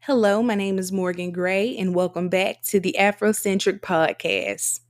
Hello, my name is Morgan Gray, and welcome back to the Afrocentric Podcast.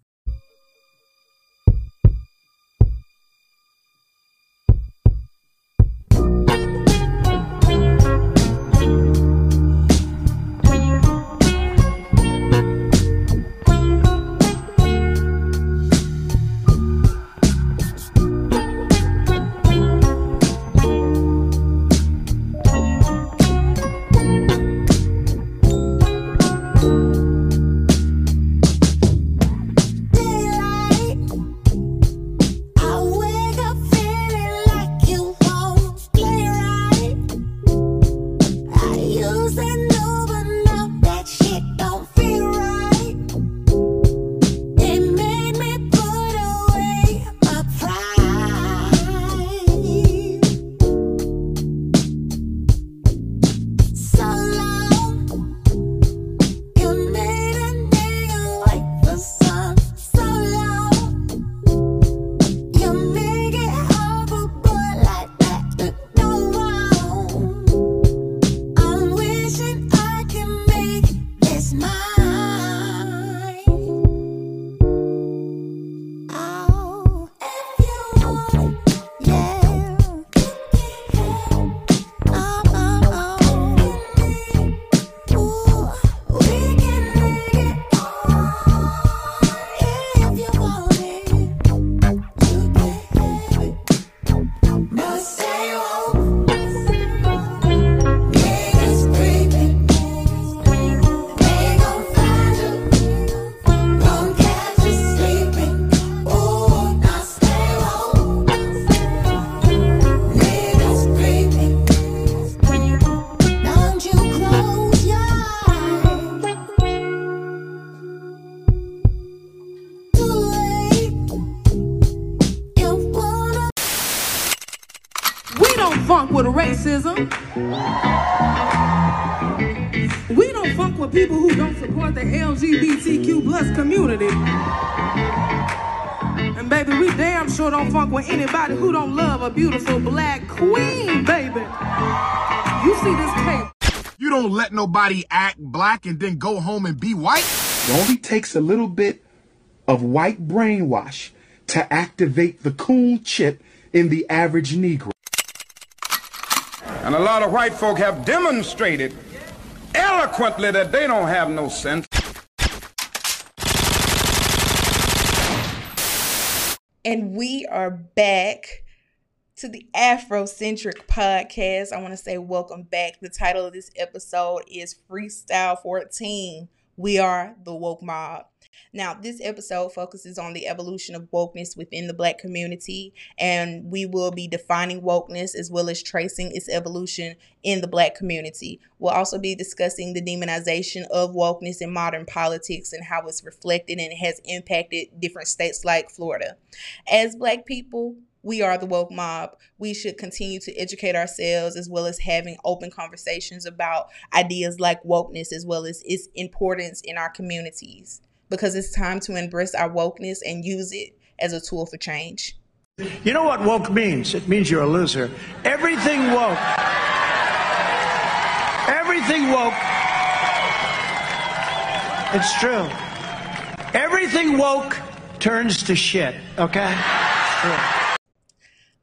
Sure don't funk with anybody who don't love a beautiful black queen, baby. You see this tape. You don't let nobody act black and then go home and be white. It only takes a little bit of white brainwash to activate the coon chip in the average Negro. And a lot of white folk have demonstrated eloquently that they don't have no sense. And we are back to the Afrocentric podcast. I want to say welcome back. The title of this episode is Freestyle 14. We are the woke mob. Now, this episode focuses on the evolution of wokeness within the Black community, and we will be defining wokeness as well as tracing its evolution in the Black community. We'll also be discussing the demonization of wokeness in modern politics and how it's reflected and has impacted different states like Florida. As Black people, we are the woke mob. We should continue to educate ourselves as well as having open conversations about ideas like wokeness as well as its importance in our communities because it's time to embrace our wokeness and use it as a tool for change. You know what woke means? It means you're a loser. Everything woke. Everything woke. It's true. Everything woke turns to shit, okay?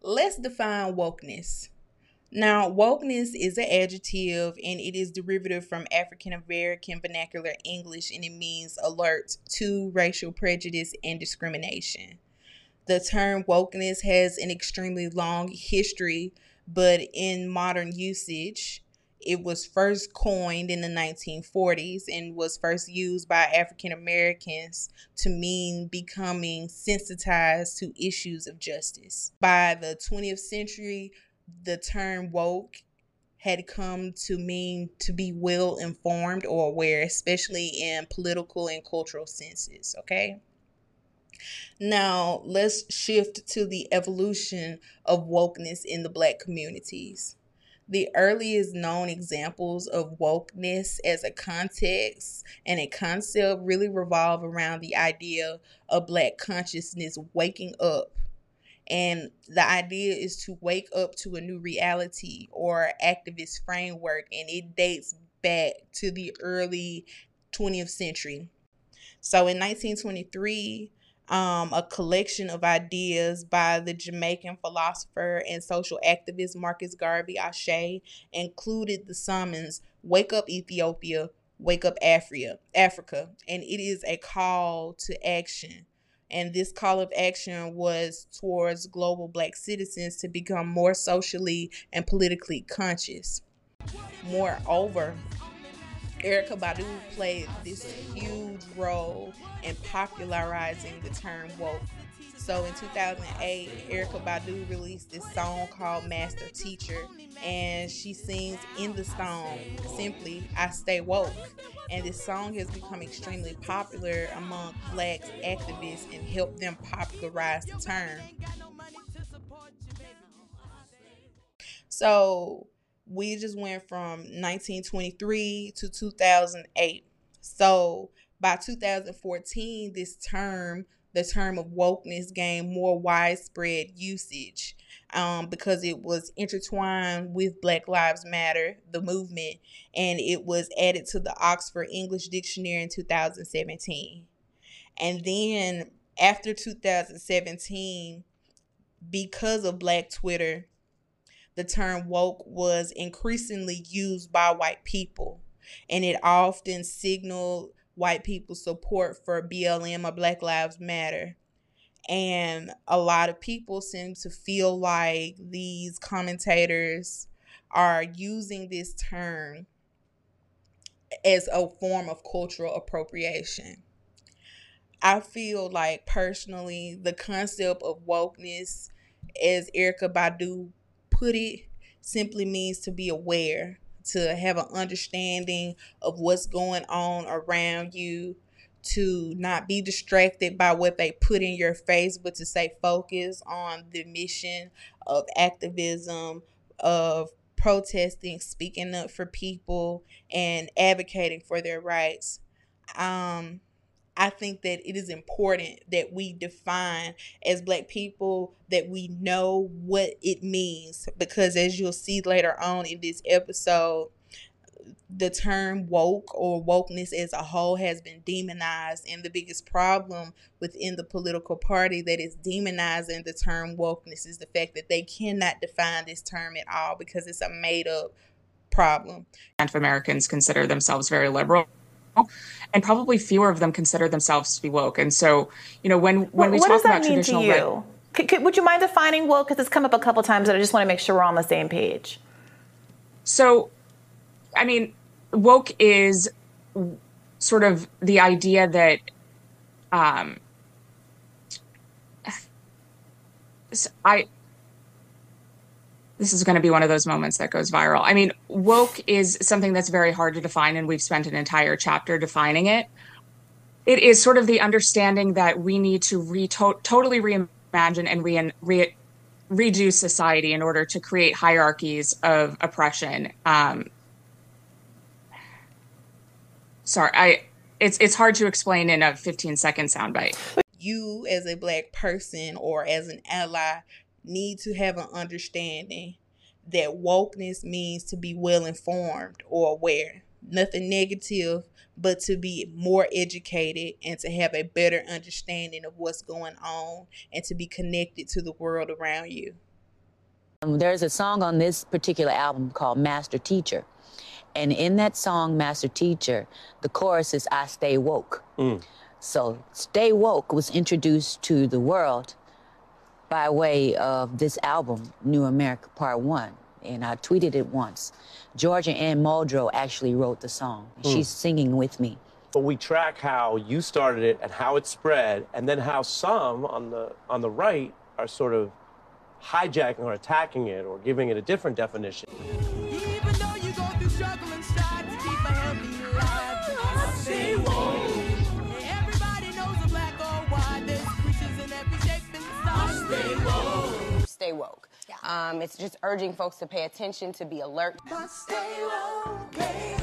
Let's define wokeness. Now, wokeness is an adjective and it is derivative from African American vernacular English and it means alert to racial prejudice and discrimination. The term wokeness has an extremely long history, but in modern usage, it was first coined in the 1940s and was first used by African Americans to mean becoming sensitized to issues of justice. By the 20th century, the term woke had come to mean to be well informed or aware, especially in political and cultural senses. Okay. Now, let's shift to the evolution of wokeness in the Black communities. The earliest known examples of wokeness as a context and a concept really revolve around the idea of Black consciousness waking up and the idea is to wake up to a new reality or activist framework. And it dates back to the early 20th century. So in 1923, um, a collection of ideas by the Jamaican philosopher and social activist Marcus Garvey Ashe included the summons Wake Up Ethiopia, Wake Up Africa, Africa, and it is a call to action. And this call of action was towards global black citizens to become more socially and politically conscious. Moreover, Erykah Badu played this huge role in popularizing the term woke. So in 2008, Erykah Badu released this song called Master Teacher, and she sings in the song simply, I Stay Woke. And this song has become extremely popular among black activists and helped them popularize the term. So we just went from 1923 to 2008. So by 2014, this term, the term of wokeness, gained more widespread usage um, because it was intertwined with Black Lives Matter, the movement, and it was added to the Oxford English Dictionary in 2017. And then after 2017, because of Black Twitter, the term woke was increasingly used by white people, and it often signaled white people's support for BLM or Black Lives Matter. And a lot of people seem to feel like these commentators are using this term as a form of cultural appropriation. I feel like personally, the concept of wokeness, as Erykah Badu put it simply means to be aware, to have an understanding of what's going on around you, to not be distracted by what they put in your face, but to stay focused on the mission of activism, of protesting, speaking up for people, and advocating for their rights. Um, I think that it is important that we define as black people that we know what it means because as you'll see later on in this episode the term woke or wokeness as a whole has been demonized and the biggest problem within the political party that is demonizing the term wokeness is the fact that they cannot define this term at all because it's a made up problem. And Americans consider themselves very liberal and probably fewer of them consider themselves to be woke. And so, you know, when when we what talk about traditional you? Could, could, would you mind defining woke? Because it's come up a couple times, and I just want to make sure we're on the same page. So, I mean, woke is sort of the idea that um, I this is going to be one of those moments that goes viral. I mean, woke is something that's very hard to define, and we've spent an entire chapter defining it. It is sort of the understanding that we need to re- to- totally reimagine and re- re- redo society in order to create hierarchies of oppression. Um, sorry, I it's it's hard to explain in a 15 second soundbite. You, as a black person or as an ally, need to have an understanding that wokeness means to be well informed or aware. Nothing negative, but to be more educated and to have a better understanding of what's going on and to be connected to the world around you. Um, there's a song on this particular album called Master Teacher. And in that song, Master Teacher, the chorus is I Stay Woke. Mm. So, Stay Woke was introduced to the world by way of this album, New Amerykah Part One. And I tweeted it once. Georgia Ann Muldrow actually wrote the song. Mm. She's singing with me. But we track how you started it and how it spread, and then how some on the on the right are sort of hijacking or attacking it or giving it a different definition. Stay woke. Yeah. Um, it's just urging folks to pay attention, to be alert.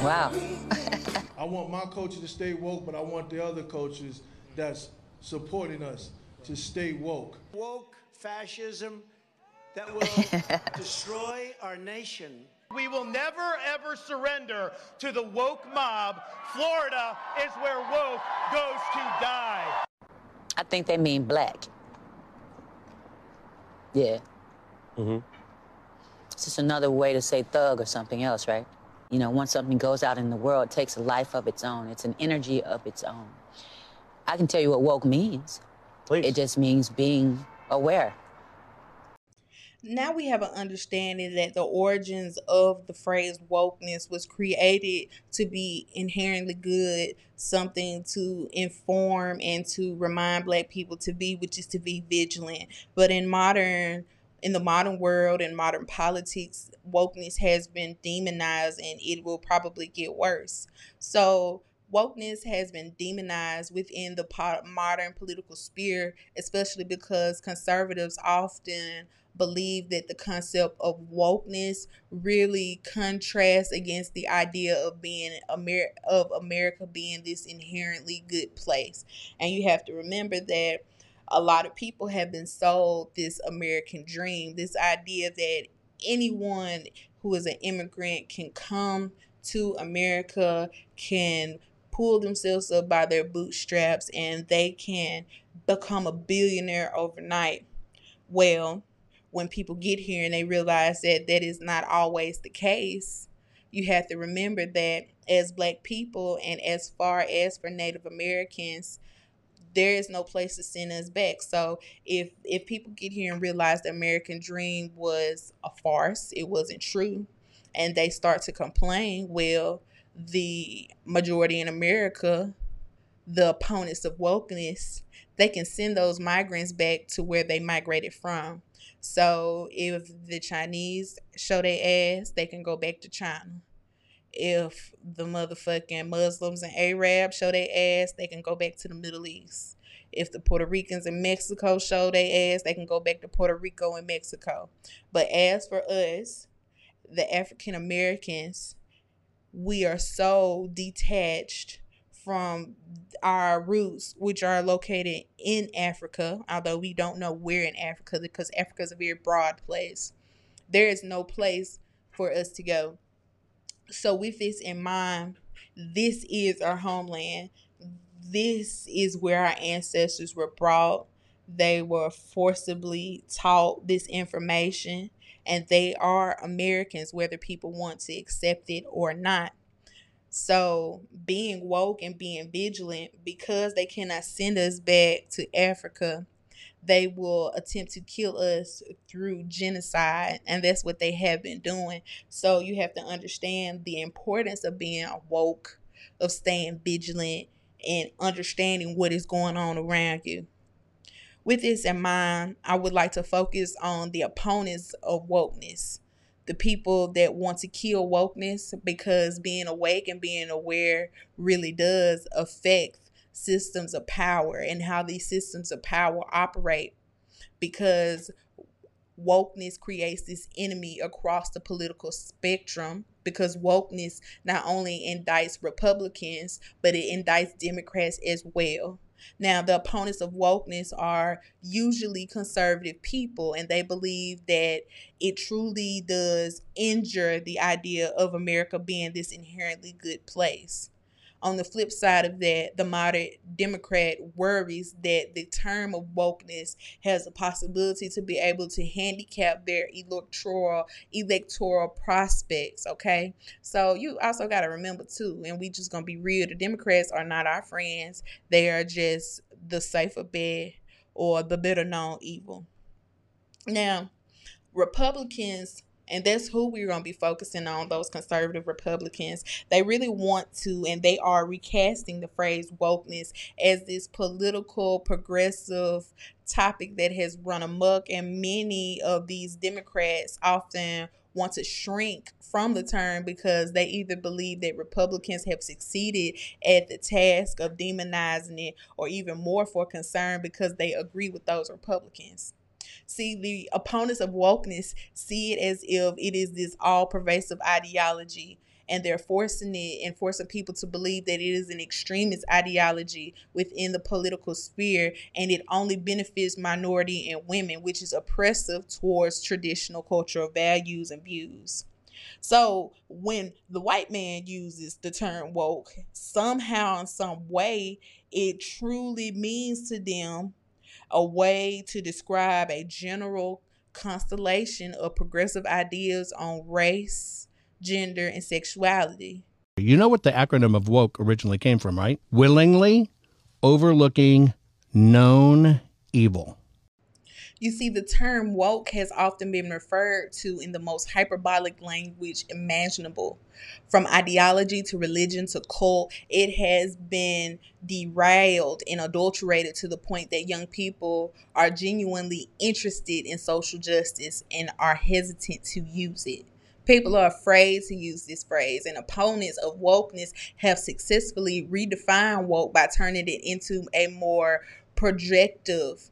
Wow. I want my coaches to stay woke, but I want the other coaches that's supporting us to stay woke. Woke fascism that will destroy our nation We will never ever surrender to the woke mob. Florida is where woke goes to die. I think they mean black. Yeah. Mm-hmm. It's just another way to say thug or something else, right? You know, once something goes out in the world, it takes a life of its own. It's an energy of its own. I can tell you what woke means. Please. It just means being aware. now we have an understanding that the origins of the phrase wokeness was created to be inherently good, something to inform and to remind black people to be, which is to be vigilant. But in modern in the modern world and modern politics, wokeness has been demonized and it will probably get worse. So wokeness has been demonized within the modern political sphere, especially because conservatives often believe that the concept of wokeness really contrasts against the idea of being Amer- of America being this inherently good place. And you have to remember that a lot of people have been sold this American dream, this idea that anyone who is an immigrant can come to America, can pull themselves up by their bootstraps, and they can become a billionaire overnight. Well, when people get here and they realize that that is not always the case, you have to remember that as black people and as far as for Native Americans, there is no place to send us back. So if if people get here and realize the American dream was a farce, it wasn't true, and they start to complain, well, the majority in America, the opponents of wokeness, they can send those migrants back to where they migrated from. So if the Chinese show their ass, they can go back to China. If the motherfucking Muslims and Arabs show their ass, they can go back to the Middle East. If the Puerto Ricans in Mexico show their ass, they can go back to Puerto Rico and Mexico. But as for us, the African Americans, we are so detached from our roots, which are located in Africa, although we don't know where in Africa because Africa is a very broad place. There is no place for us to go. So, with this in mind, this is our homeland. This is where our ancestors were brought. They were forcibly taught this information, and they are Americans, whether people want to accept it or not. So, being woke and being vigilant, because they cannot send us back to Africa, they will attempt to kill us through genocide, and that's what they have been doing. So, you have to understand the importance of being woke, of staying vigilant, and understanding what is going on around you. With this in mind, I would like to focus on the opponents of wokeness the people that want to kill wokeness because being awake and being aware really does affect systems of power and how these systems of power operate because wokeness creates this enemy across the political spectrum because wokeness not only indicts Republicans but it indicts Democrats as well. Now, the opponents of wokeness are usually conservative people, and they believe that it truly does injure the idea of America being this inherently good place. On the flip side of that, the moderate Democrat worries that the term of wokeness has a possibility to be able to handicap their electoral electoral prospects. Okay, so you also got to remember too, and we just gonna be real: the Democrats are not our friends; they are just the safer bet or the better known evil. Now, Republicans and that's who we're going to be focusing on those conservative republicans they really want to and they are recasting the phrase wokeness as this political progressive topic that has run amok and many of these democrats often want to shrink from the term because they either believe that Republicans have succeeded at the task of demonizing it or even more for concern because they agree with those Republicans. See, the opponents of wokeness see it as if it is this all pervasive ideology and they're forcing it and forcing people to believe that it is an extremist ideology within the political sphere and it only benefits minority and women, which is oppressive towards traditional cultural values and views. So when the white man uses the term woke, somehow in some way it truly means to them a way to describe a general constellation of progressive ideas on race, gender, and sexuality. You know what the acronym of woke originally came from, right? Willingly overlooking known evil. You see, the term woke has often been referred to in the most hyperbolic language imaginable. From ideology to religion to cult, it has been derailed and adulterated to the point that young people are genuinely interested in social justice and are hesitant to use it. People are afraid to use this phrase, and opponents of wokeness have successfully redefined woke by turning it into a more projective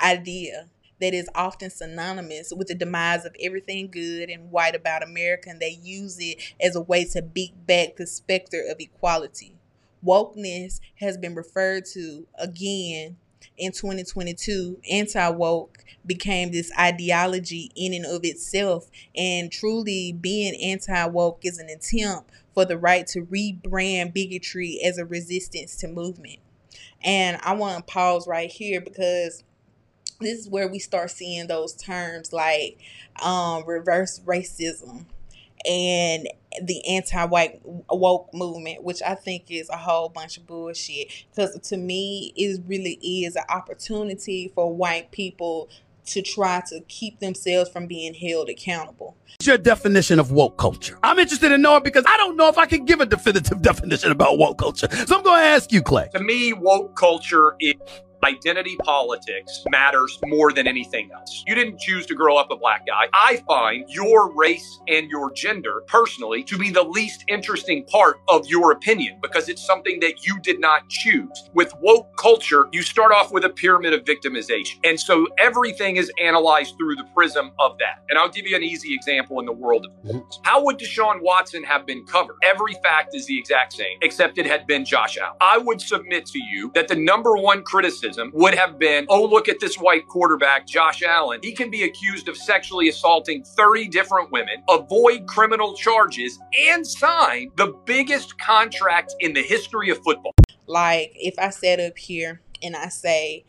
idea that is often synonymous with the demise of everything good and white about America, and they use it as a way to beat back the specter of equality. Wokeness has been referred to again in 2022. Anti woke became this ideology in and of itself, and truly being anti woke is an attempt for the right to rebrand bigotry as a resistance to movement. And I want to pause right here because this is where we start seeing those terms like um, reverse racism and the anti-white woke movement, which I think is a whole bunch of bullshit. Because to me, it really is an opportunity for white people to try to keep themselves from being held accountable. What's your definition of woke culture? I'm interested in knowing because I don't know if I can give a definitive definition about woke culture. So I'm going to ask you, Clay. To me, woke culture is identity politics matters more than anything else. You didn't choose to grow up a black guy. I find your race and your gender personally to be the least interesting part of your opinion because it's something that you did not choose. With woke culture, you start off with a pyramid of victimization. And so everything is analyzed through the prism of that. And I'll give you an easy example in the world of sports. Mm-hmm. How would Deshaun Watson have been covered? Every fact is the exact same, except it had been Josh Allen. I would submit to you that the number one criticism would have been, oh, look at this white quarterback, Josh Allen. He can be accused of sexually assaulting 30 different women, avoid criminal charges, and sign the biggest contract in the history of football. Like if I set up here and I say,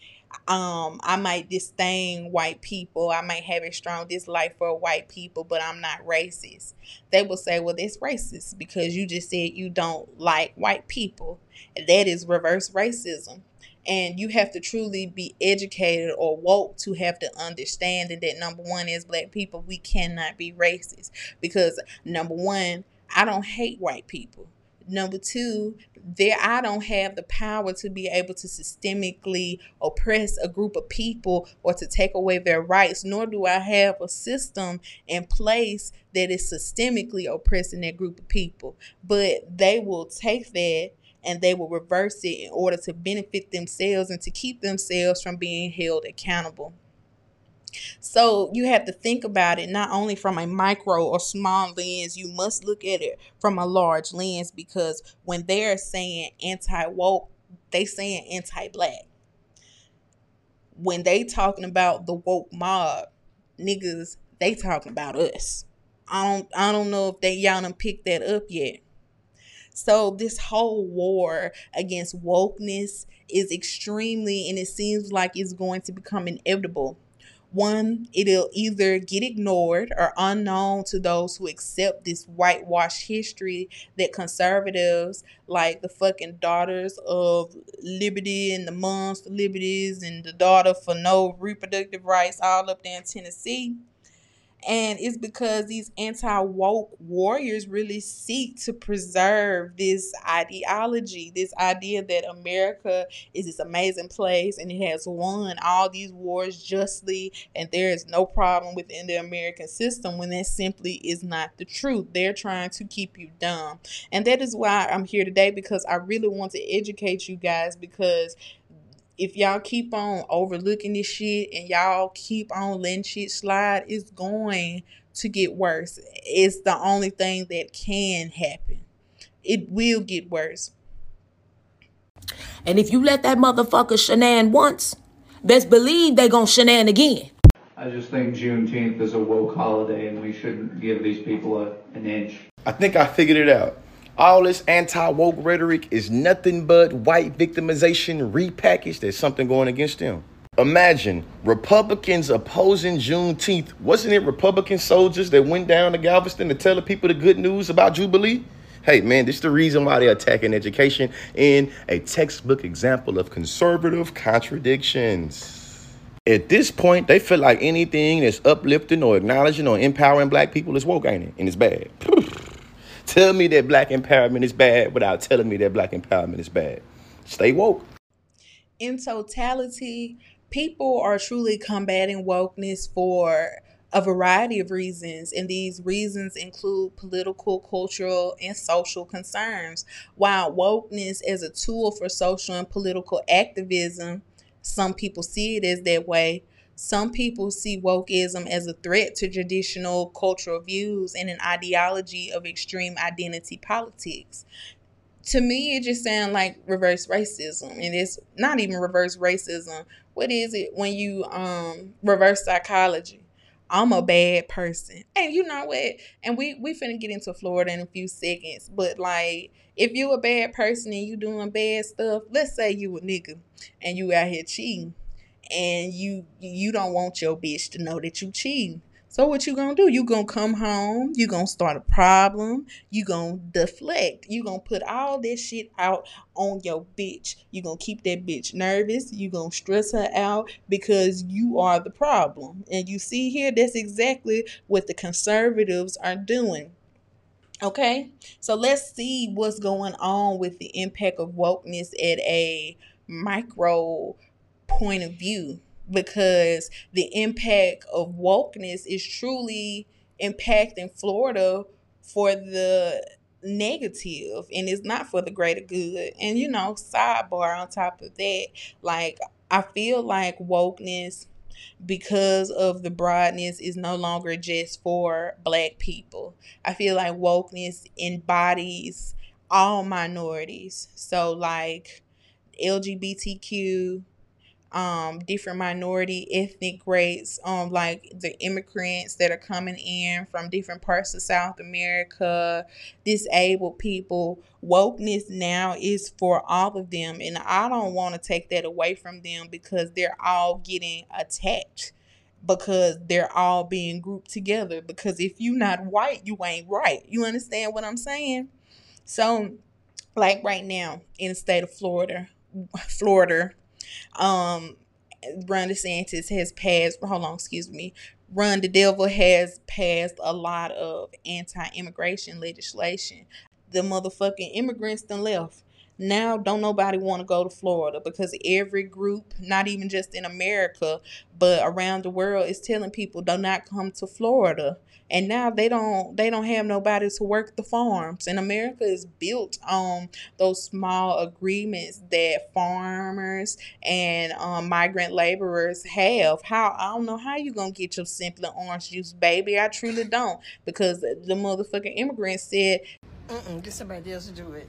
um, I might disdain white people. I might have a strong dislike for white people, but I'm not racist. They will say, well, that's racist because you just said you don't like white people. And That is reverse racism and you have to truly be educated or woke to have to understand that number one is black people we cannot be racist. Because number one i don't hate white people. Number two there i don't have the power to be able to systemically oppress a group of people or to take away their rights nor do i have a system in place that is systemically oppressing that group of people. But they will take that and they will reverse it in order to benefit themselves and to keep themselves from being held accountable. So you have to think about it not only from a micro or small lens, you must look at it from a large lens because when they're saying anti woke, they saying anti black. When they talking about the woke mob, niggas, they talking about us. I don't I don't know if they y'all done picked that up yet. So this whole war against wokeness is extremely, and it seems like it's going to become inevitable. One, it'll either get ignored or unknown to those who accept this whitewashed history that conservatives, like the fucking daughters of liberty and the moms liberties and the daughter for no reproductive rights all up there in Tennessee, and it's because these anti woke warriors really seek to preserve this ideology, this idea that America is this amazing place and it has won all these wars justly, and there is no problem within the American system when that simply is not the truth. They're trying to keep you dumb. And that is why I'm here today because I really want to educate you guys because if y'all keep on overlooking this shit and y'all keep on letting shit slide, it's going to get worse. It's the only thing that can happen. It will get worse. And if you let that motherfucker shenan once, best believe they gonna shenan again. I just think Juneteenth is a woke holiday and we shouldn't give these people a, an inch. I think I figured it out. All this anti woke rhetoric is nothing but white victimization repackaged as something going against them. Imagine Republicans opposing Juneteenth. Wasn't it Republican soldiers that went down to Galveston to tell the people the good news about Jubilee? Hey man, this is the reason why they're attacking education in a textbook example of conservative contradictions. At this point, they feel like anything that's uplifting or acknowledging or empowering black people is woke, ain't it? And it's bad. Tell me that black empowerment is bad without telling me that black empowerment is bad. Stay woke. In totality, people are truly combating wokeness for a variety of reasons, and these reasons include political, cultural, and social concerns. While wokeness as a tool for social and political activism, some people see it as that way. Some people see wokeism as a threat to traditional cultural views and an ideology of extreme identity politics. To me, it just sounds like reverse racism, and it's not even reverse racism. What is it when you um reverse psychology? I'm a bad person. And you know what? And we we finna get into Florida in a few seconds. But like if you a bad person and you doing bad stuff, let's say you a nigga and you out here cheating and you you don't want your bitch to know that you cheating. So what you gonna do? You gonna come home, you gonna start a problem, you gonna deflect, you gonna put all this shit out on your bitch. You gonna keep that bitch nervous, you gonna stress her out because you are the problem. And you see here, that's exactly what the conservatives are doing. Okay, so let's see what's going on with the impact of wokeness at a micro point of view because the impact of wokeness is truly impacting Florida for the negative and it's not for the greater good. And you know, sidebar on top of that, like I feel like wokeness because of the broadness is no longer just for black people. I feel like wokeness embodies all minorities. So like LGBTQ, um, different minority ethnic groups, um, like the immigrants that are coming in from different parts of South America, disabled people. Wokeness now is for all of them, and I don't want to take that away from them because they're all getting attacked because they're all being grouped together. Because if you're not white, you ain't right. You understand what I'm saying? So, like right now in the state of Florida, Florida, um, Ron DeSantis has passed. Hold on, excuse me. Ron Devil has passed a lot of anti-immigration legislation. The motherfucking immigrants done left. Now don't nobody want to go to Florida because every group, not even just in America, but around the world is telling people do not come to Florida. And now they don't they don't have nobody to work the farms. And America is built on those small agreements that farmers and um, migrant laborers have. How I don't know how you gonna get your simple orange juice, baby. I truly don't because the motherfucking immigrants said Mm-mm, get somebody else to do it.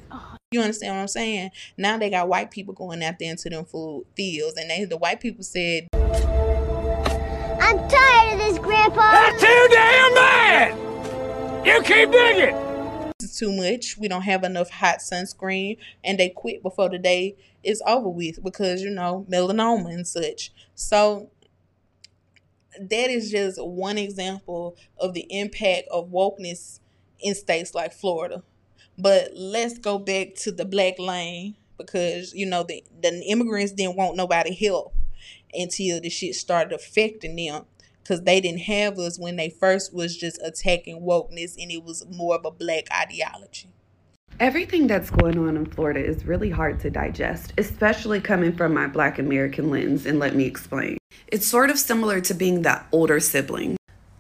You understand what I'm saying? Now they got white people going out there into them food fields, and they the white people said, I'm tired of this, Grandpa. That's too damn bad. You keep digging. "This is too much. We don't have enough hot sunscreen," and they quit before the day is over with because you know melanoma and such. So that is just one example of the impact of wokeness in states like Florida. But let's go back to the black lane because you know the the immigrants didn't want nobody help until the shit started affecting them because they didn't have us when they first was just attacking wokeness and it was more of a black ideology. Everything that's going on in Florida is really hard to digest, especially coming from my Black American lens, and let me explain. It's sort of similar to being that older sibling.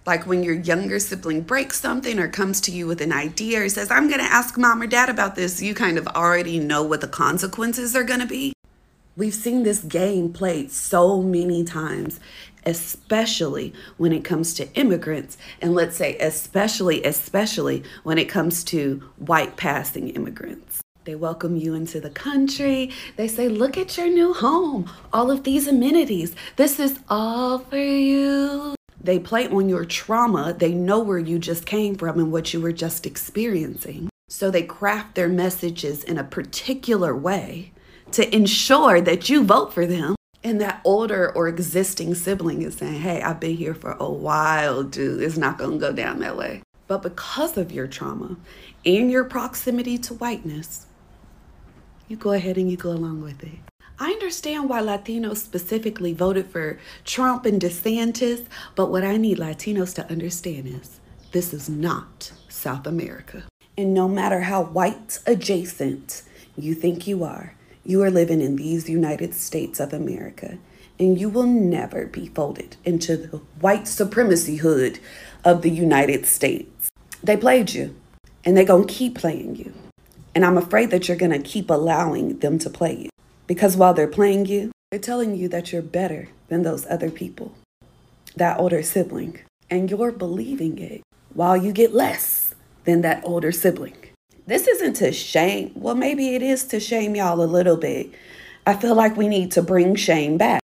Like when your younger sibling breaks something or comes to you with an idea or says, I'm going to ask mom or dad about this, you kind of already know what the consequences are going to be. We've seen this game played so many times, especially when it comes to immigrants. And let's say, especially, especially when it comes to white passing immigrants. They welcome you into the country. They say, Look at your new home, all of these amenities. This is all for you. They play on your trauma. They know where you just came from and what you were just experiencing. So they craft their messages in a particular way to ensure that you vote for them. And that older or existing sibling is saying, Hey, I've been here for a while, dude. It's not going to go down that way. But because of your trauma and your proximity to whiteness, you go ahead and you go along with it. I understand why Latinos specifically voted for Trump and DeSantis, but what I need Latinos to understand is this is not South America. And no matter how white adjacent you think you are, you are living in these United States of America, and you will never be folded into the white supremacy hood of the United States. They played you, and they're gonna keep playing you. And I'm afraid that you're gonna keep allowing them to play you. Because while they're playing you, they're telling you that you're better than those other people, that older sibling. And you're believing it while you get less than that older sibling. This isn't to shame. Well, maybe it is to shame y'all a little bit. I feel like we need to bring shame back.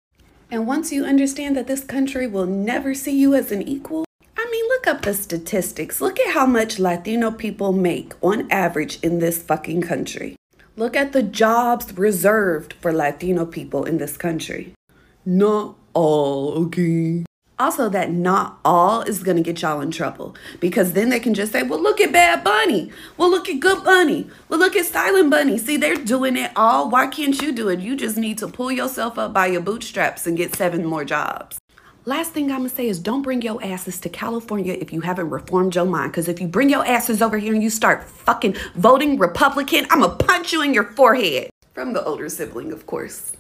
And once you understand that this country will never see you as an equal, I mean, look up the statistics. Look at how much Latino people make on average in this fucking country. Look at the jobs reserved for Latino people in this country. Not all, okay? Also, that not all is gonna get y'all in trouble because then they can just say, well, look at Bad Bunny. Well, look at Good Bunny. Well, look at Silent Bunny. See, they're doing it all. Why can't you do it? You just need to pull yourself up by your bootstraps and get seven more jobs. Last thing I'm gonna say is don't bring your asses to California if you haven't reformed your mind. Because if you bring your asses over here and you start fucking voting Republican, I'm gonna punch you in your forehead. From the older sibling, of course.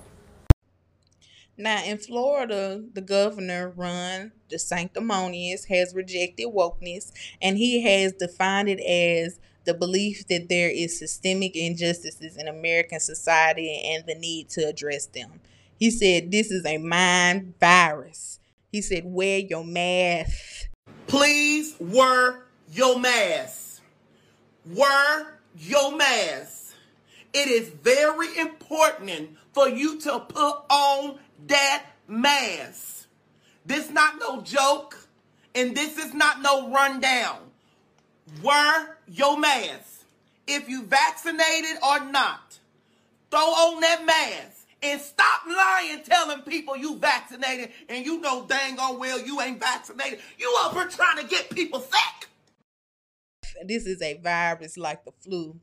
Now, in Florida, the governor, Ron sanctimonious, has rejected wokeness and he has defined it as the belief that there is systemic injustices in American society and the need to address them. He said this is a mind virus. He said, wear your mask. Please wear your mask. Wear your mask. It is very important for you to put on that mask. This not no joke, and this is not no rundown. Wear your mask. If you vaccinated or not, throw on that mask and stop lying telling people you vaccinated and you know dang on well you ain't vaccinated. You up here trying to get people sick. This is a virus like the flu.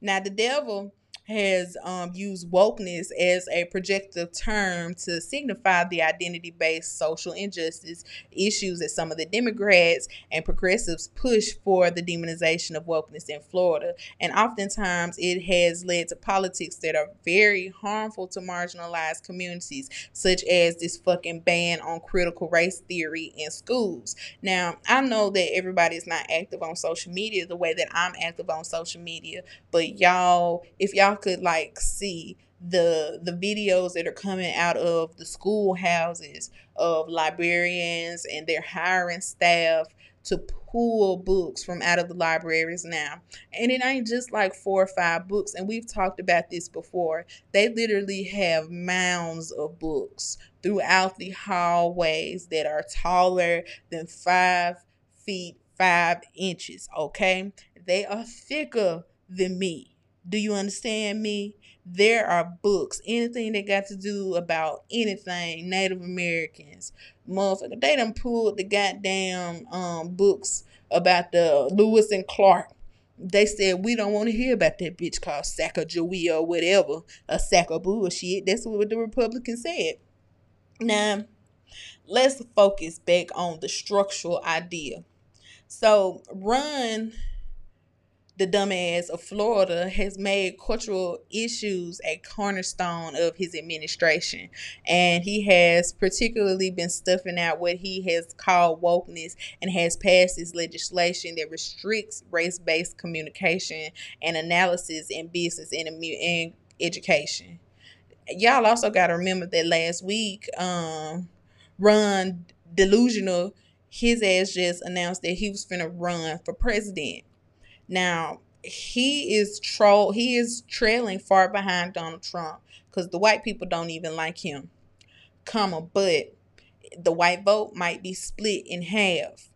Now, the devil has um, used wokeness as a projective term to signify the identity based social injustice issues that some of the Democrats and progressives push for the demonization of wokeness in Florida. And oftentimes it has led to politics that are very harmful to marginalized communities, such as this fucking ban on critical race theory in schools. Now, I know that everybody is not active on social media the way that I'm active on social media, but y'all, if y'all could like see the the videos that are coming out of the schoolhouses of librarians and they're hiring staff to pull books from out of the libraries now. And it ain't just like four or five books. And we've talked about this before. They literally have mounds of books throughout the hallways that are taller than five feet, five inches. Okay. They are thicker than me. Do you understand me? There are books, anything that got to do about anything Native Americans, motherfucker. They done pulled the goddamn um books about the Lewis and Clark. They said we don't want to hear about that bitch called Sacagawea or whatever, a sack of bullshit. That's what the Republicans said. Now, let's focus back on the structural idea. So, Ron the dumbass of Florida has made cultural issues a cornerstone of his administration. And he has particularly been stuffing out what he has called wokeness and has passed his legislation that restricts race based communication and analysis in business and in education. Y'all also got to remember that last week, um, Ron Delusional, his ass just announced that he was going to run for president. Now, he is troll he is trailing far behind Donald Trump because the white people don't even like him. Comma, but the white vote might be split in half.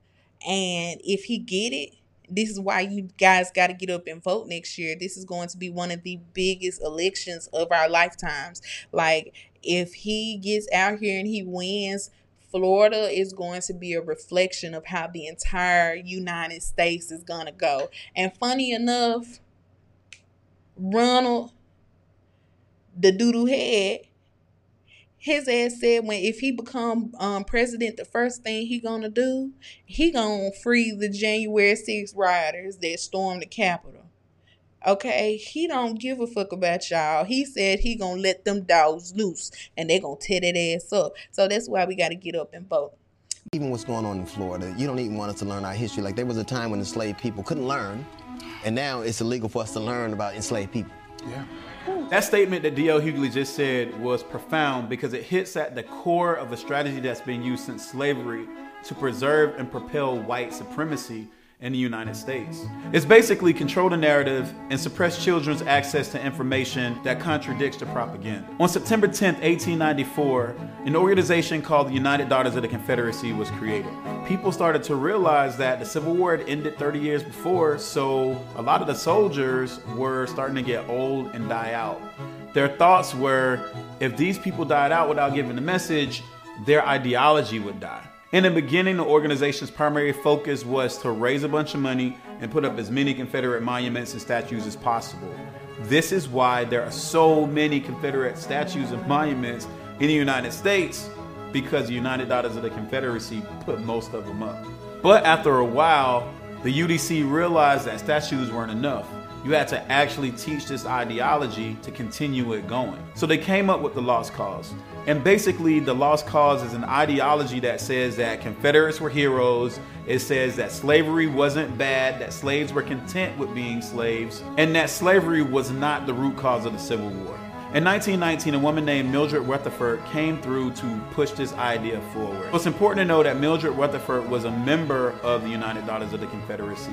And if he get it, this is why you guys got to get up and vote next year. This is going to be one of the biggest elections of our lifetimes. Like if he gets out here and he wins, Florida is going to be a reflection of how the entire United States is going to go. And funny enough, Ronald, the doodoo head, his ass said when if he become um, president, the first thing he gonna do, he gonna free the January 6th rioters that stormed the Capitol. Okay, he don't give a fuck about y'all. He said he gonna let them dogs loose and they gonna tear that ass up. So that's why we gotta get up and vote. Even what's going on in Florida, you don't even want us to learn our history. Like there was a time when enslaved people couldn't learn, and now it's illegal for us to learn about enslaved people. Yeah. That statement that D.L. Hughley just said was profound because it hits at the core of a strategy that's been used since slavery to preserve and propel white supremacy in the United States. It's basically control the narrative and suppress children's access to information that contradicts the propaganda. On September 10, 1894, an organization called the United Daughters of the Confederacy was created. People started to realize that the Civil War had ended 30 years before, so a lot of the soldiers were starting to get old and die out. Their thoughts were if these people died out without giving the message, their ideology would die. In the beginning, the organization's primary focus was to raise a bunch of money and put up as many Confederate monuments and statues as possible. This is why there are so many Confederate statues and monuments in the United States because the United Daughters of the Confederacy put most of them up. But after a while, the UDC realized that statues weren't enough. You had to actually teach this ideology to continue it going. So they came up with the Lost Cause. And basically, the Lost Cause is an ideology that says that Confederates were heroes. It says that slavery wasn't bad, that slaves were content with being slaves, and that slavery was not the root cause of the Civil War. In 1919, a woman named Mildred Rutherford came through to push this idea forward. It's important to know that Mildred Rutherford was a member of the United Daughters of the Confederacy.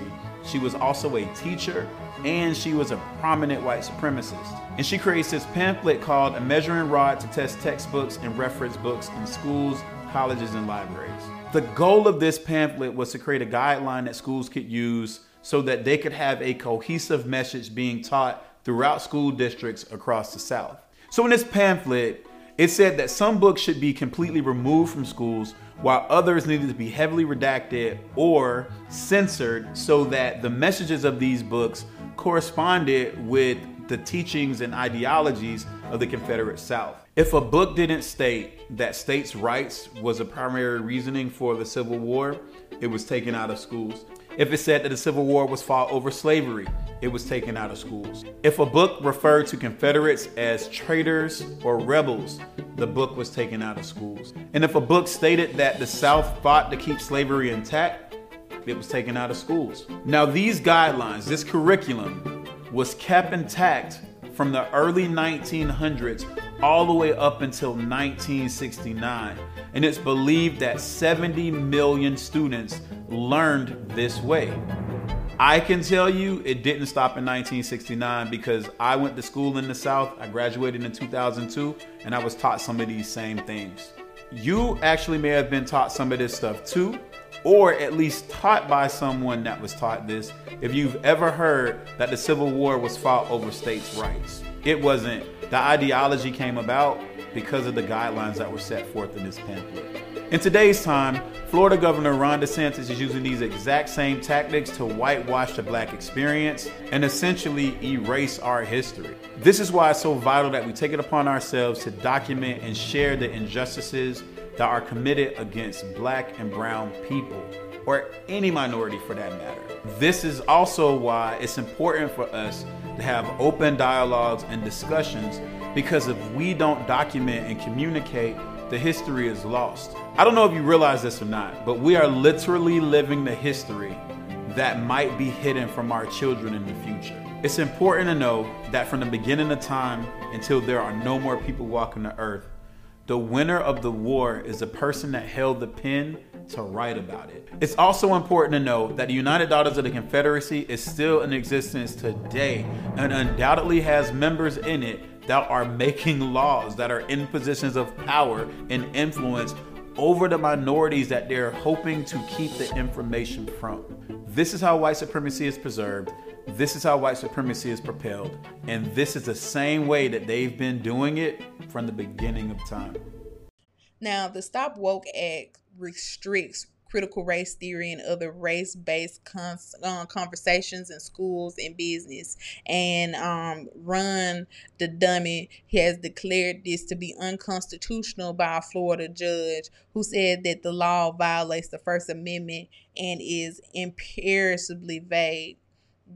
She was also a teacher and she was a prominent white supremacist. And she creates this pamphlet called A Measuring Rod to Test Textbooks and Reference Books in Schools, Colleges, and Libraries. The goal of this pamphlet was to create a guideline that schools could use so that they could have a cohesive message being taught throughout school districts across the South. So in this pamphlet, it said that some books should be completely removed from schools while others needed to be heavily redacted or censored so that the messages of these books corresponded with the teachings and ideologies of the Confederate South. If a book didn't state that states' rights was a primary reasoning for the Civil War, it was taken out of schools. If it said that the Civil War was fought over slavery, it was taken out of schools. If a book referred to Confederates as traitors or rebels, the book was taken out of schools. And if a book stated that the South fought to keep slavery intact, it was taken out of schools. Now, these guidelines, this curriculum, was kept intact from the early 1900s all the way up until 1969. And it's believed that 70 million students learned this way. I can tell you it didn't stop in 1969 because I went to school in the South. I graduated in 2002 and I was taught some of these same things. You actually may have been taught some of this stuff too, or at least taught by someone that was taught this if you've ever heard that the Civil War was fought over states' rights. It wasn't. The ideology came about because of the guidelines that were set forth in this pamphlet. In today's time, Florida Governor Ron DeSantis is using these exact same tactics to whitewash the black experience and essentially erase our history. This is why it's so vital that we take it upon ourselves to document and share the injustices that are committed against black and brown people, or any minority for that matter. This is also why it's important for us to have open dialogues and discussions because if we don't document and communicate, the history is lost. I don't know if you realize this or not, but we are literally living the history that might be hidden from our children in the future. It's important to know that from the beginning of time until there are no more people walking the earth, the winner of the war is the person that held the pen to write about it. It's also important to know that the United Daughters of the Confederacy is still in existence today and undoubtedly has members in it that are making laws, that are in positions of power and influence over the minorities that they're hoping to keep the information from. This is how white supremacy is preserved. This is how white supremacy is propelled. And this is the same way that they've been doing it from the beginning of time. Now, the Stop Woke Act restricts critical race theory and other race based uh, conversations in schools and business. And um, Ron the Dummy has declared this to be unconstitutional by a Florida judge who said that the law violates the First Amendment and is imperissibly vague.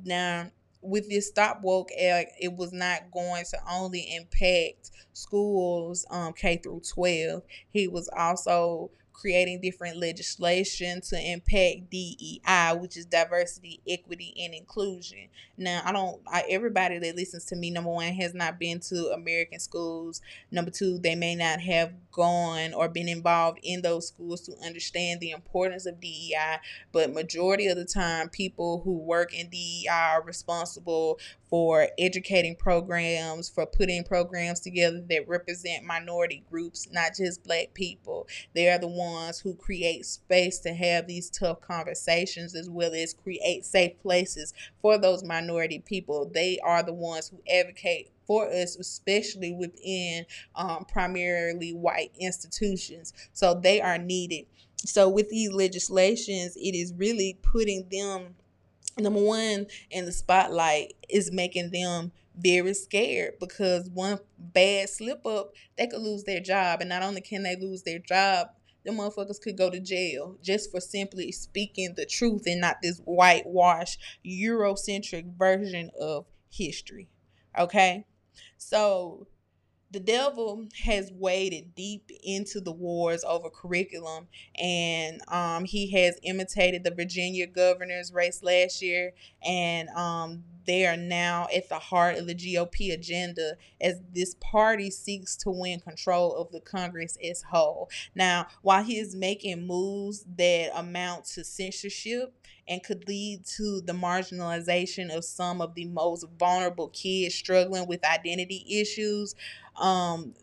Now, with this Stop Woke Act, it was not going to only impact schools um, K through 12. He was also creating different legislation to impact DEI, which is diversity, equity, and inclusion. Now, I don't, I, everybody that listens to me, number one, has not been to American schools. Number two, they may not have gone or been involved in those schools to understand the importance of DEI. But majority of the time, people who work in DEI are responsible for educating programs, for putting programs together that represent minority groups, not just black people. They are the ones who create space to have these tough conversations as well as create safe places for those minority people. They are the ones who advocate for us, especially within um, primarily white institutions. So they are needed. So with these legislations, it is really putting them number one in the spotlight is making them very scared because one bad slip up, they could lose their job. And not only can they lose their job, the motherfuckers could go to jail just for simply speaking the truth and not this whitewash Eurocentric version of history. Okay? So the devil has waded deep into the wars over curriculum and um, he has imitated the virginia governor's race last year and um, they are now at the heart of the gop agenda as this party seeks to win control of the congress as whole. Now while he is making moves that amount to censorship and could lead to the marginalization of some of the most vulnerable kids struggling with identity issues um,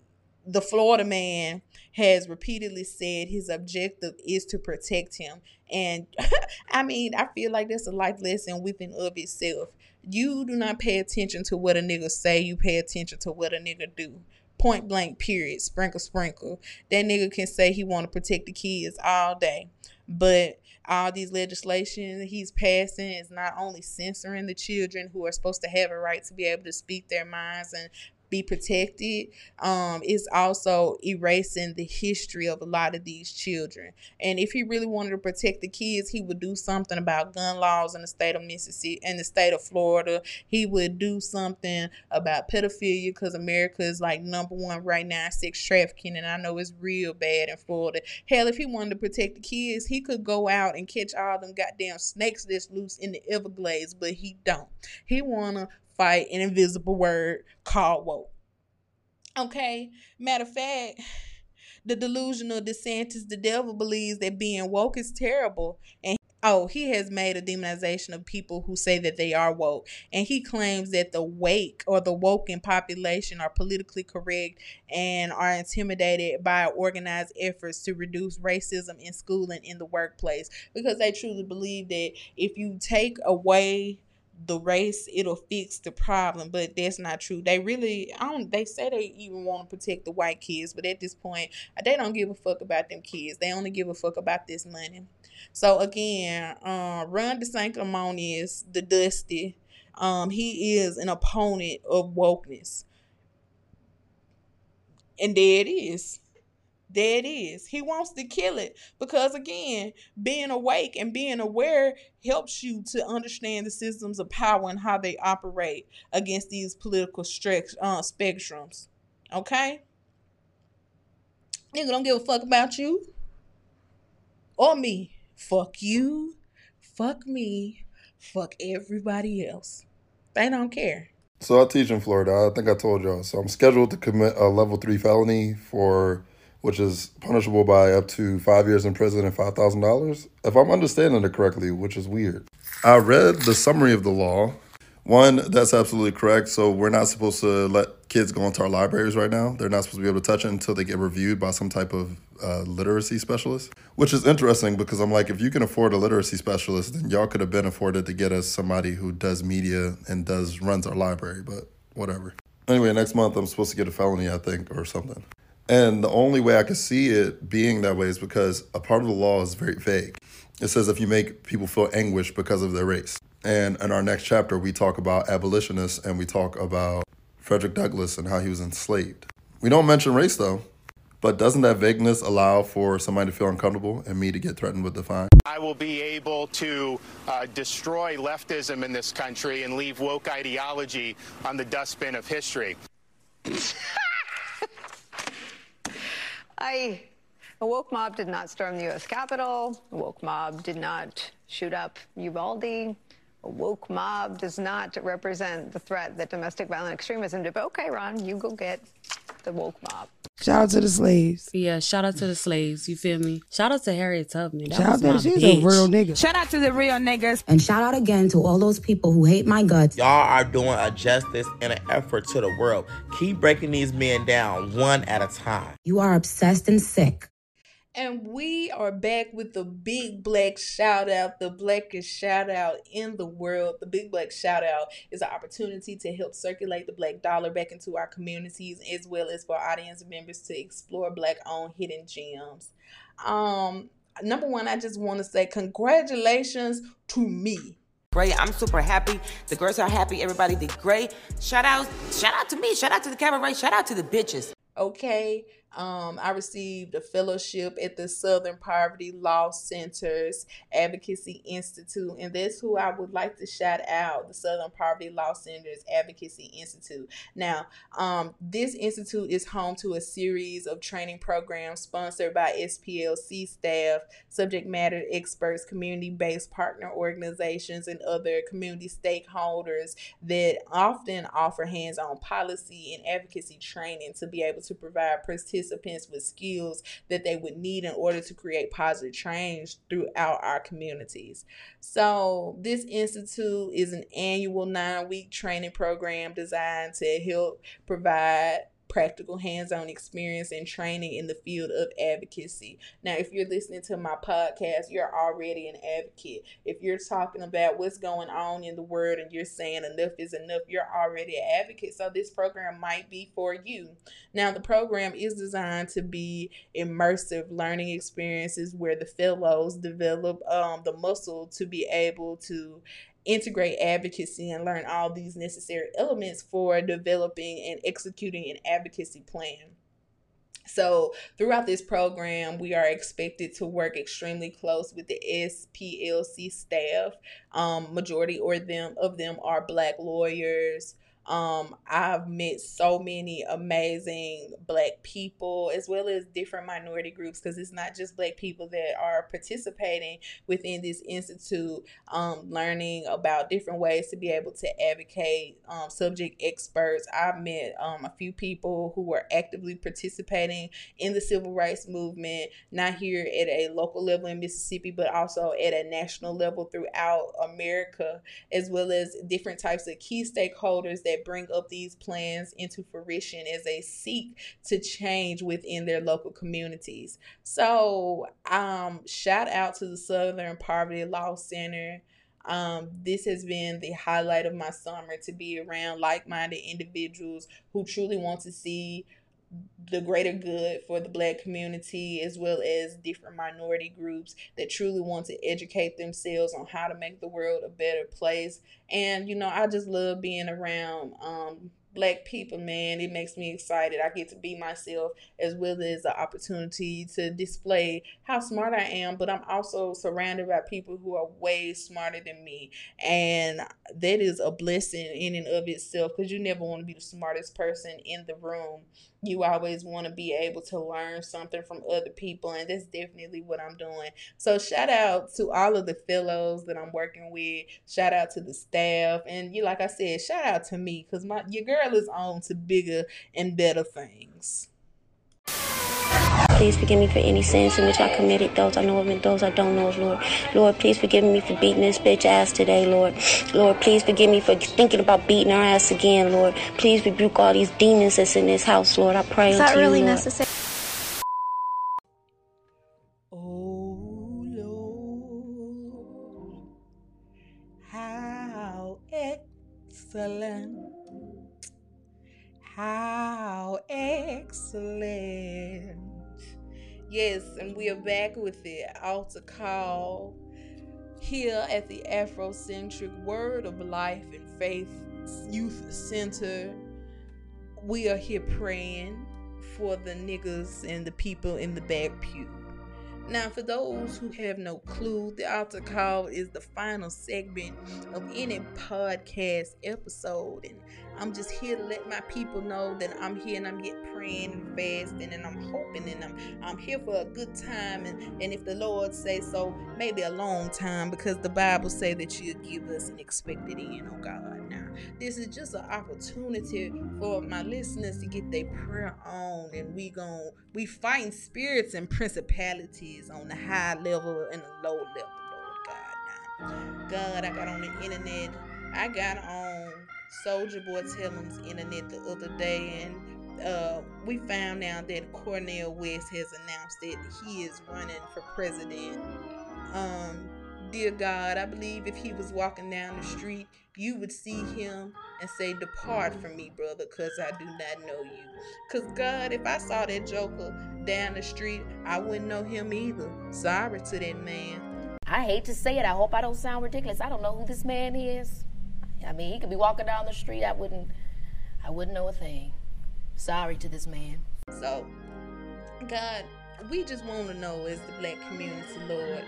the Florida man has repeatedly said his objective is to protect him. And I mean, I feel like that's a life lesson within of itself. You do not pay attention to what a nigga say, you pay attention to what a nigga do. Point blank, period. Sprinkle, sprinkle. That nigga can say he want to protect the kids all day. But all these legislation he's passing is not only censoring the children who are supposed to have a right to be able to speak their minds and be protected um, is also erasing the history of a lot of these children. And if he really wanted to protect the kids, he would do something about gun laws in the state of Mississippi, in the state of Florida. He would do something about pedophilia because America is like number one right now sex trafficking, and I know it's real bad in Florida. Hell, if he wanted to protect the kids, he could go out and catch all them goddamn snakes that's loose in the Everglades, but he don't. He wanna fight an invisible word called woke. Okay, matter of fact, the delusional DeSantis, the devil believes that being woke is terrible, and oh, he has made a demonization of people who say that they are woke, and he claims that the wake or the woken population are politically correct and are intimidated by organized efforts to reduce racism in school and in the workplace. Because they truly believe that if you take away the race it'll fix the problem but that's not true. They really i don't they say they even want to protect the white kids but at this point they don't give a fuck about them kids. They only give a fuck about this money. So again uh Ron DeSanctimonious the dusty um he is an opponent of wokeness. And there it is there it is. He wants to kill it because, again, being awake and being aware helps you to understand the systems of power and how they operate against these political stretch, uh, spectrums. Okay? Nigga don't give a fuck about you or me. Fuck you. Fuck me. Fuck everybody else. They don't care. So I teach in Florida. I think I told y'all. So I'm scheduled to commit a level three felony for which is punishable by up to five years in prison and five thousand dollars. If I'm understanding it correctly, which is weird. I read the summary of the law. One, that's absolutely correct. So we're not supposed to let kids go into our libraries right now. They're not supposed to be able to touch it until they get reviewed by some type of uh, literacy specialist, which is interesting because I'm like, if you can afford a literacy specialist, then y'all could have been afforded to get us somebody who does media and does runs our library, but whatever. Anyway, next month I'm supposed to get a felony, I think, or something. And the only way I can see it being that way is because a part of the law is very vague. It says if you make people feel anguish because of their race. And in our next chapter, we talk about abolitionists and we talk about Frederick Douglass and how he was enslaved. We don't mention race though, but doesn't that vagueness allow for somebody to feel uncomfortable and me to get threatened with the fine? I will be able to uh, destroy leftism in this country and leave woke ideology on the dustbin of history. I, a woke mob did not storm the U.S. Capitol. A woke mob did not shoot up Uvalde. A woke mob does not represent the threat that domestic violent extremism did. But okay, Ron, you go get the woke mob. Shout out to the slaves. Yeah, shout out to the slaves. You feel me? Shout out to Harriet Tubman. That Shout out to my she's bitch. a real nigga. Shout out to the real niggas. And shout out again to all those people who hate my guts. Y'all are doing a justice and an effort to the world. Keep breaking these men down one at a time. You are obsessed and sick. And we are back with the big black shout out, the blackest shout out in the world. The big black shout out is an opportunity to help circulate the black dollar back into our communities as well as for audience members to explore black owned hidden gems. Um number one, I just want to say congratulations to me. Great. I'm super happy. The girls are happy. Everybody did great. Shout out, shout out to me. Shout out to the cabaret. Shout out to the bitches. Okay. Um, I received a fellowship at the Southern Poverty Law Center's Advocacy Institute, and that's who I would like to shout out the Southern Poverty Law Center's Advocacy Institute. Now, um, this institute is home to a series of training programs sponsored by SPLC staff, subject matter experts, community based partner organizations, and other community stakeholders that often offer hands on policy and advocacy training to be able to provide participants with skills that they would need in order to create positive change throughout our communities. So, this institute is an annual nine week training program designed to help provide practical hands-on experience and training in the field of advocacy. Now, if you're listening to my podcast, you're already an advocate. If you're talking about what's going on in the world and you're saying enough is enough, you're already an advocate. So this program might be for you. Now, the program is designed to be immersive learning experiences where the fellows develop um, the muscle to be able to integrate advocacy and learn all these necessary elements for developing and executing an advocacy plan. So, throughout this program, we are expected to work extremely close with the SPLC staff. Um, majority or them of them are black lawyers. Um, I've met so many amazing black people as well as different minority groups because it's not just black people that are participating within this institute, um, learning about different ways to be able to advocate, um, subject experts. I've met um, a few people who are actively participating in the civil rights movement, not here at a local level in Mississippi, but also at a national level throughout America, as well as different types of key stakeholders that bring up these plans into fruition as they seek to change within their local communities. So, um, shout out to the Southern Poverty Law Center. Um, this has been the highlight of my summer to be around like minded individuals who truly want to see the greater good for the black community as well as different minority groups that truly want to educate themselves on how to make the world a better place. And you know i just love being around um black people man. It makes me excited. I get to be myself as well as the opportunity to display how smart i am but i'm also surrounded by people who are way smarter than me. And that is a blessing in and of itself because you never want to be the smartest person in the room you always want to be able to learn something from other people and that's definitely what i'm doing. So shout out to all of the fellows that i'm working with. Shout out to the staff. And you like i said shout out to me because my your girl is on to bigger and better things please forgive me for any sins in which I committed, those I know of and those I don't know of, Lord. Lord, please forgive me for beating this bitch ass today, Lord. Lord, please forgive me for thinking about beating her ass again, Lord. Please rebuke all these demons that's in this house, Lord. I pray Is unto that really you, Lord. necessary? Oh, how excellent. How excellent. Yes, and we are back with the altar call here at the Afrocentric Word of Life and Faith Youth Center. We are here praying for the niggas and the people in the back pew. Now, for those who have no clue, the altar call is the final segment of any podcast episode. And I'm just here to let my people know that I'm here and I'm yet praying and fasting and I'm hoping and I'm I'm here for a good time and, and if the Lord say so, maybe a long time because the Bible say that you'll give us an expected end, oh God. Now, this is just an opportunity for my listeners to get their prayer on and we gon' we fighting spirits and principalities on the high level and the low level, Lord God. Now, God, I got on the internet. I got on Soulja Boy Tell 'Em's internet the other day, and uh, we found out that Cornel West has announced that he is running for president. Um, dear God, I believe if he was walking down the street, you would see him and say, Depart from me, brother, because I do not know you. Because, God, if I saw that joker down the street, I wouldn't know him either. Sorry to that man. I hate to say it. I hope I don't sound ridiculous. I don't know who this man is. I mean, he could be walking down the street. I wouldn't. I wouldn't know a thing. Sorry to this man. So, God, we just want to know as the black community, Lord,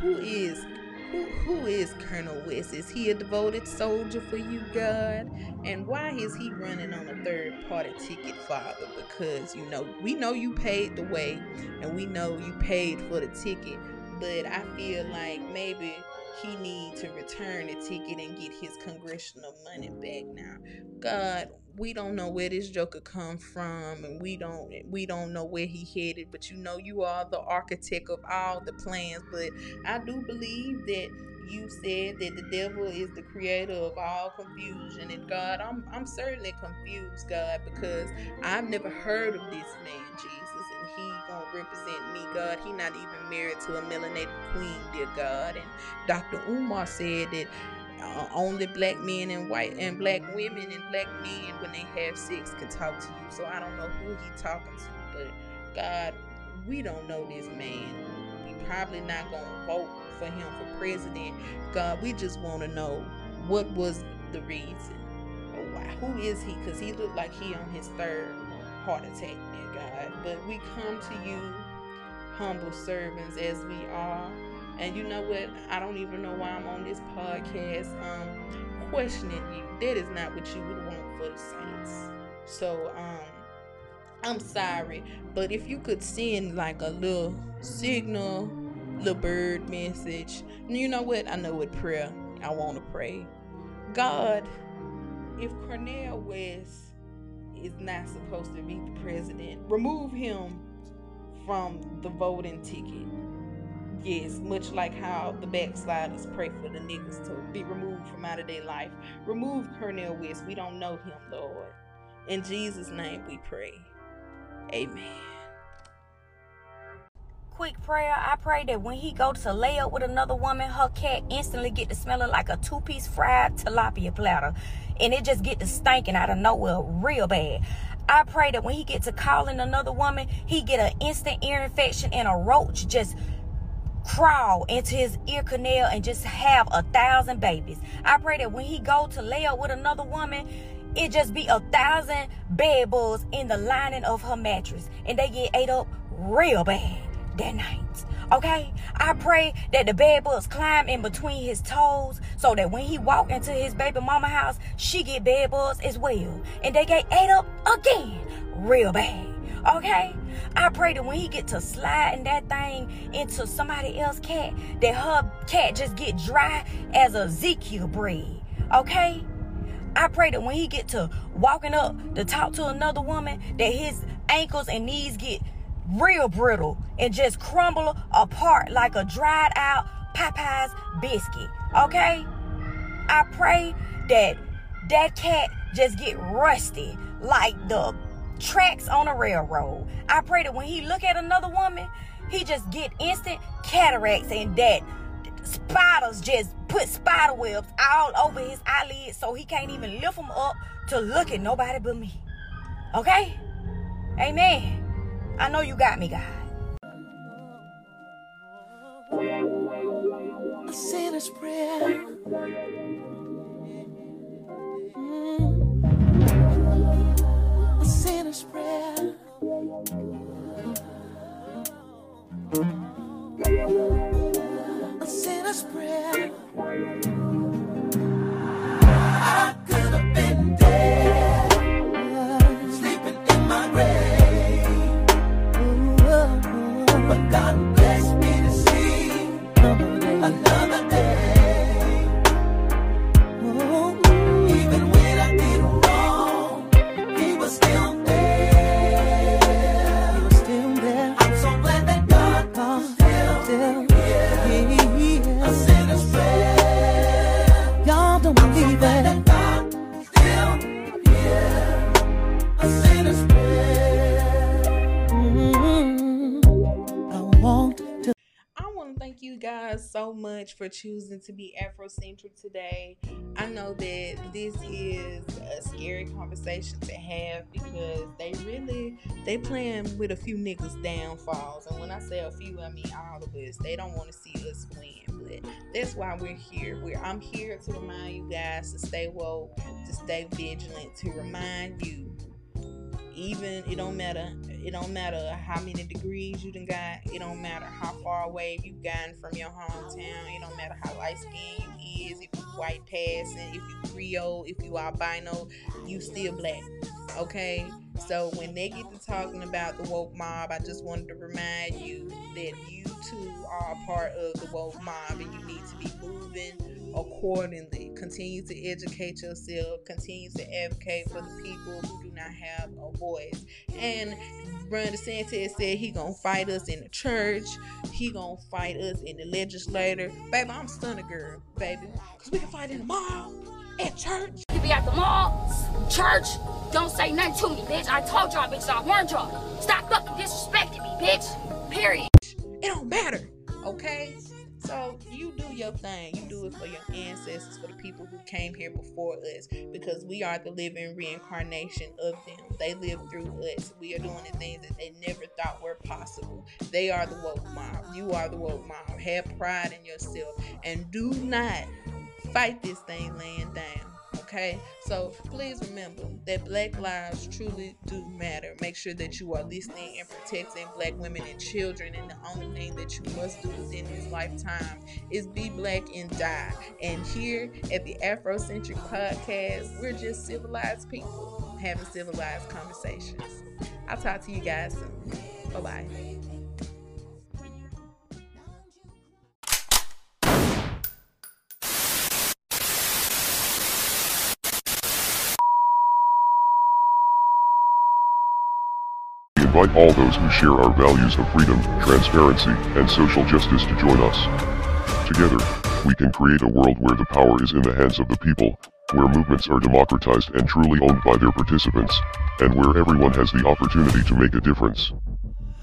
who is who who is Colonel West? Is he a devoted soldier for you, God? And why is he running on a third party ticket, Father? Because you know we know you paid the way, and we know you paid for the ticket. But I feel like maybe he need to return the ticket and get his congressional money back now. God, we don't know where this joker come from and we don't we don't know where he headed but you know you are the architect of all the plans but i do believe that you said that the devil is the creator of all confusion and god i'm i'm certainly confused god because i've never heard of this man jesus he gonna represent me god he not even married to a melanated queen dear god and dr umar said that uh, only black men and white and black women and black men when they have sex can talk to you. So I don't know who he talking to, but God, we don't know this man. We probably not gonna vote for him for president. God, we just want to know what was the reason. Who is he? Cause he looked like he on his third heart attack, dear God. But we come to you, humble servants as we are. And you know what? I don't even know why I'm on this podcast um questioning you. That is not what you would want for the saints. So um I'm sorry, but if you could send like a little signal, little bird message. You know what? I know what prayer I want to pray. God, if Cornel West is not supposed to be the president, remove him from the voting ticket. Yes, much like how the backsliders pray for the niggas to be removed from out of their life. Remove Cornel West. We don't know him, Lord. In Jesus' name we pray. Amen. Quick prayer. I pray that when he go to lay up with another woman, her cat instantly get to smelling like a two-piece fried tilapia platter. And it just get to stinking out of nowhere real bad. I pray that when he get to calling another woman, he get an instant ear infection and a roach just crawl into his ear canal and just have a thousand babies. I pray that when he go to lay up with another woman, it just be a thousand bed bugs in the lining of her mattress and they get ate up real bad that night. Okay? I pray that the bed bugs climb in between his toes so that when he walk into his baby mama house, she get bed bugs as well. And they get ate up again real bad. Okay? I pray that when he get to sliding that thing into somebody else's cat, that her cat just get dry as a Ezekiel bread. Okay? I pray that when he get to walking up to talk to another woman, that his ankles and knees get real brittle and just crumble apart like a dried out Popeye's biscuit. Okay? I pray that that cat just get rusty like the tracks on a railroad. I pray that when he look at another woman, he just get instant cataracts and that spiders just put spider webs all over his eyelids so he can't even lift them up to look at nobody but me. Okay? Amen. I know you got me, God. A sinner's prayer. Mm. A sinner's prayer. A much for choosing to be Afrocentric today. I know that this is a scary conversation to have because they really they playing with a few niggas downfalls, and when I say a few, I mean all of us. They don't want to see us win, but that's why we're here. We're I'm here to remind you guys to stay woke, to stay vigilant, to remind you even it don't matter it don't matter how many degrees you done got it don't matter how far away you've gotten from your hometown it don't matter how light skinned you is if you white passing if you creole if you albino you still black okay? So when they get to talking about the woke mob i just wanted to remind you that you too are a part of the woke mob and you need to be moving accordingly. Continue to educate yourself. Continue to advocate for the people who do not have a voice. And Ron DeSantis said he gonna fight us in the church. He gonna fight us in the legislature. Baby, I'm stunner girl, baby. Cause we can fight in the mall, at church. You be at the mall, church. Don't say nothing to me, bitch. I told y'all, bitch. I warned y'all. Stop fucking disrespecting me, bitch. Period. It don't matter, okay? So you do your thing. You do it for your ancestors, for the people who came here before us, because we are the living reincarnation of them. They live through us. We are doing the things that they never thought were possible. They are the woke mob. You are the woke mob. Have pride in yourself and do not fight this thing laying down. Okay, so please remember that black lives truly do matter. Make sure that you are listening and protecting black women and children. And the only thing that you must do within this lifetime is be black and die. And here at the Afrocentric Podcast, we're just civilized people having civilized conversations. I'll talk to you guys soon. Bye bye. Invite all those who share our values of freedom, transparency, and social justice to join us. Together, we can create a world where the power is in the hands of the people, where movements are democratized and truly owned by their participants, and where everyone has the opportunity to make a difference.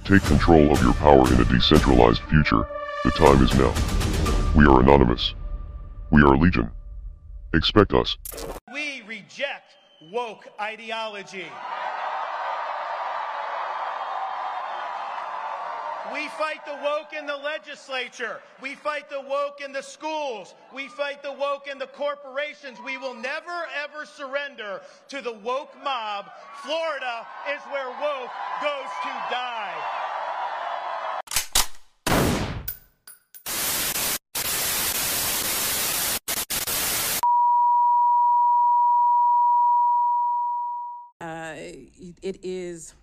Take control of your power in a decentralized future, the time is now. We are anonymous. We are legion. Expect us. We reject woke ideology. We fight the woke in the legislature. We fight the woke in the schools. We fight the woke in the corporations. We will never ever surrender to the woke mob. Florida is where woke goes to die. Uh, it is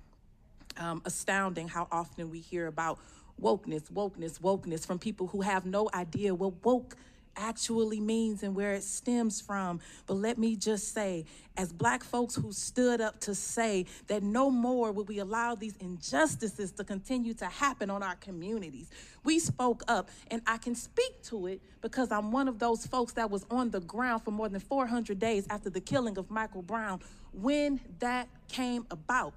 um, astounding how often we hear about wokeness, wokeness, wokeness from people who have no idea what woke actually means and where it stems from. But let me just say, as black folks who stood up to say that no more will we allow these injustices to continue to happen on our communities, we spoke up, and I can speak to it because I'm one of those folks that was on the ground for more than 400 days after the killing of Michael Brown when that came about.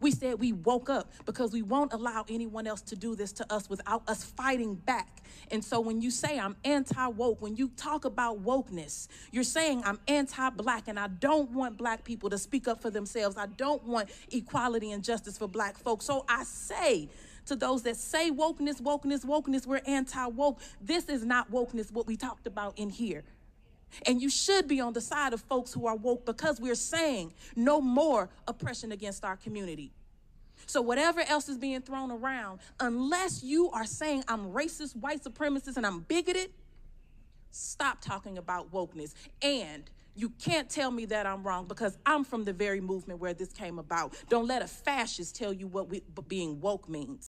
We said we woke up because we won't allow anyone else to do this to us without us fighting back. And so when you say I'm anti woke, when you talk about wokeness, you're saying I'm anti black and I don't want black people to speak up for themselves. I don't want equality and justice for black folks. So I say, to those that say wokeness, wokeness, wokeness, we're anti woke. This is not wokeness, what we talked about in here. And you should be on the side of folks who are woke because we're saying no more oppression against our community. So, whatever else is being thrown around, unless you are saying I'm racist, white supremacist, and I'm bigoted, stop talking about wokeness. And you can't tell me that I'm wrong because I'm from the very movement where this came about. Don't let a fascist tell you what we, being woke means.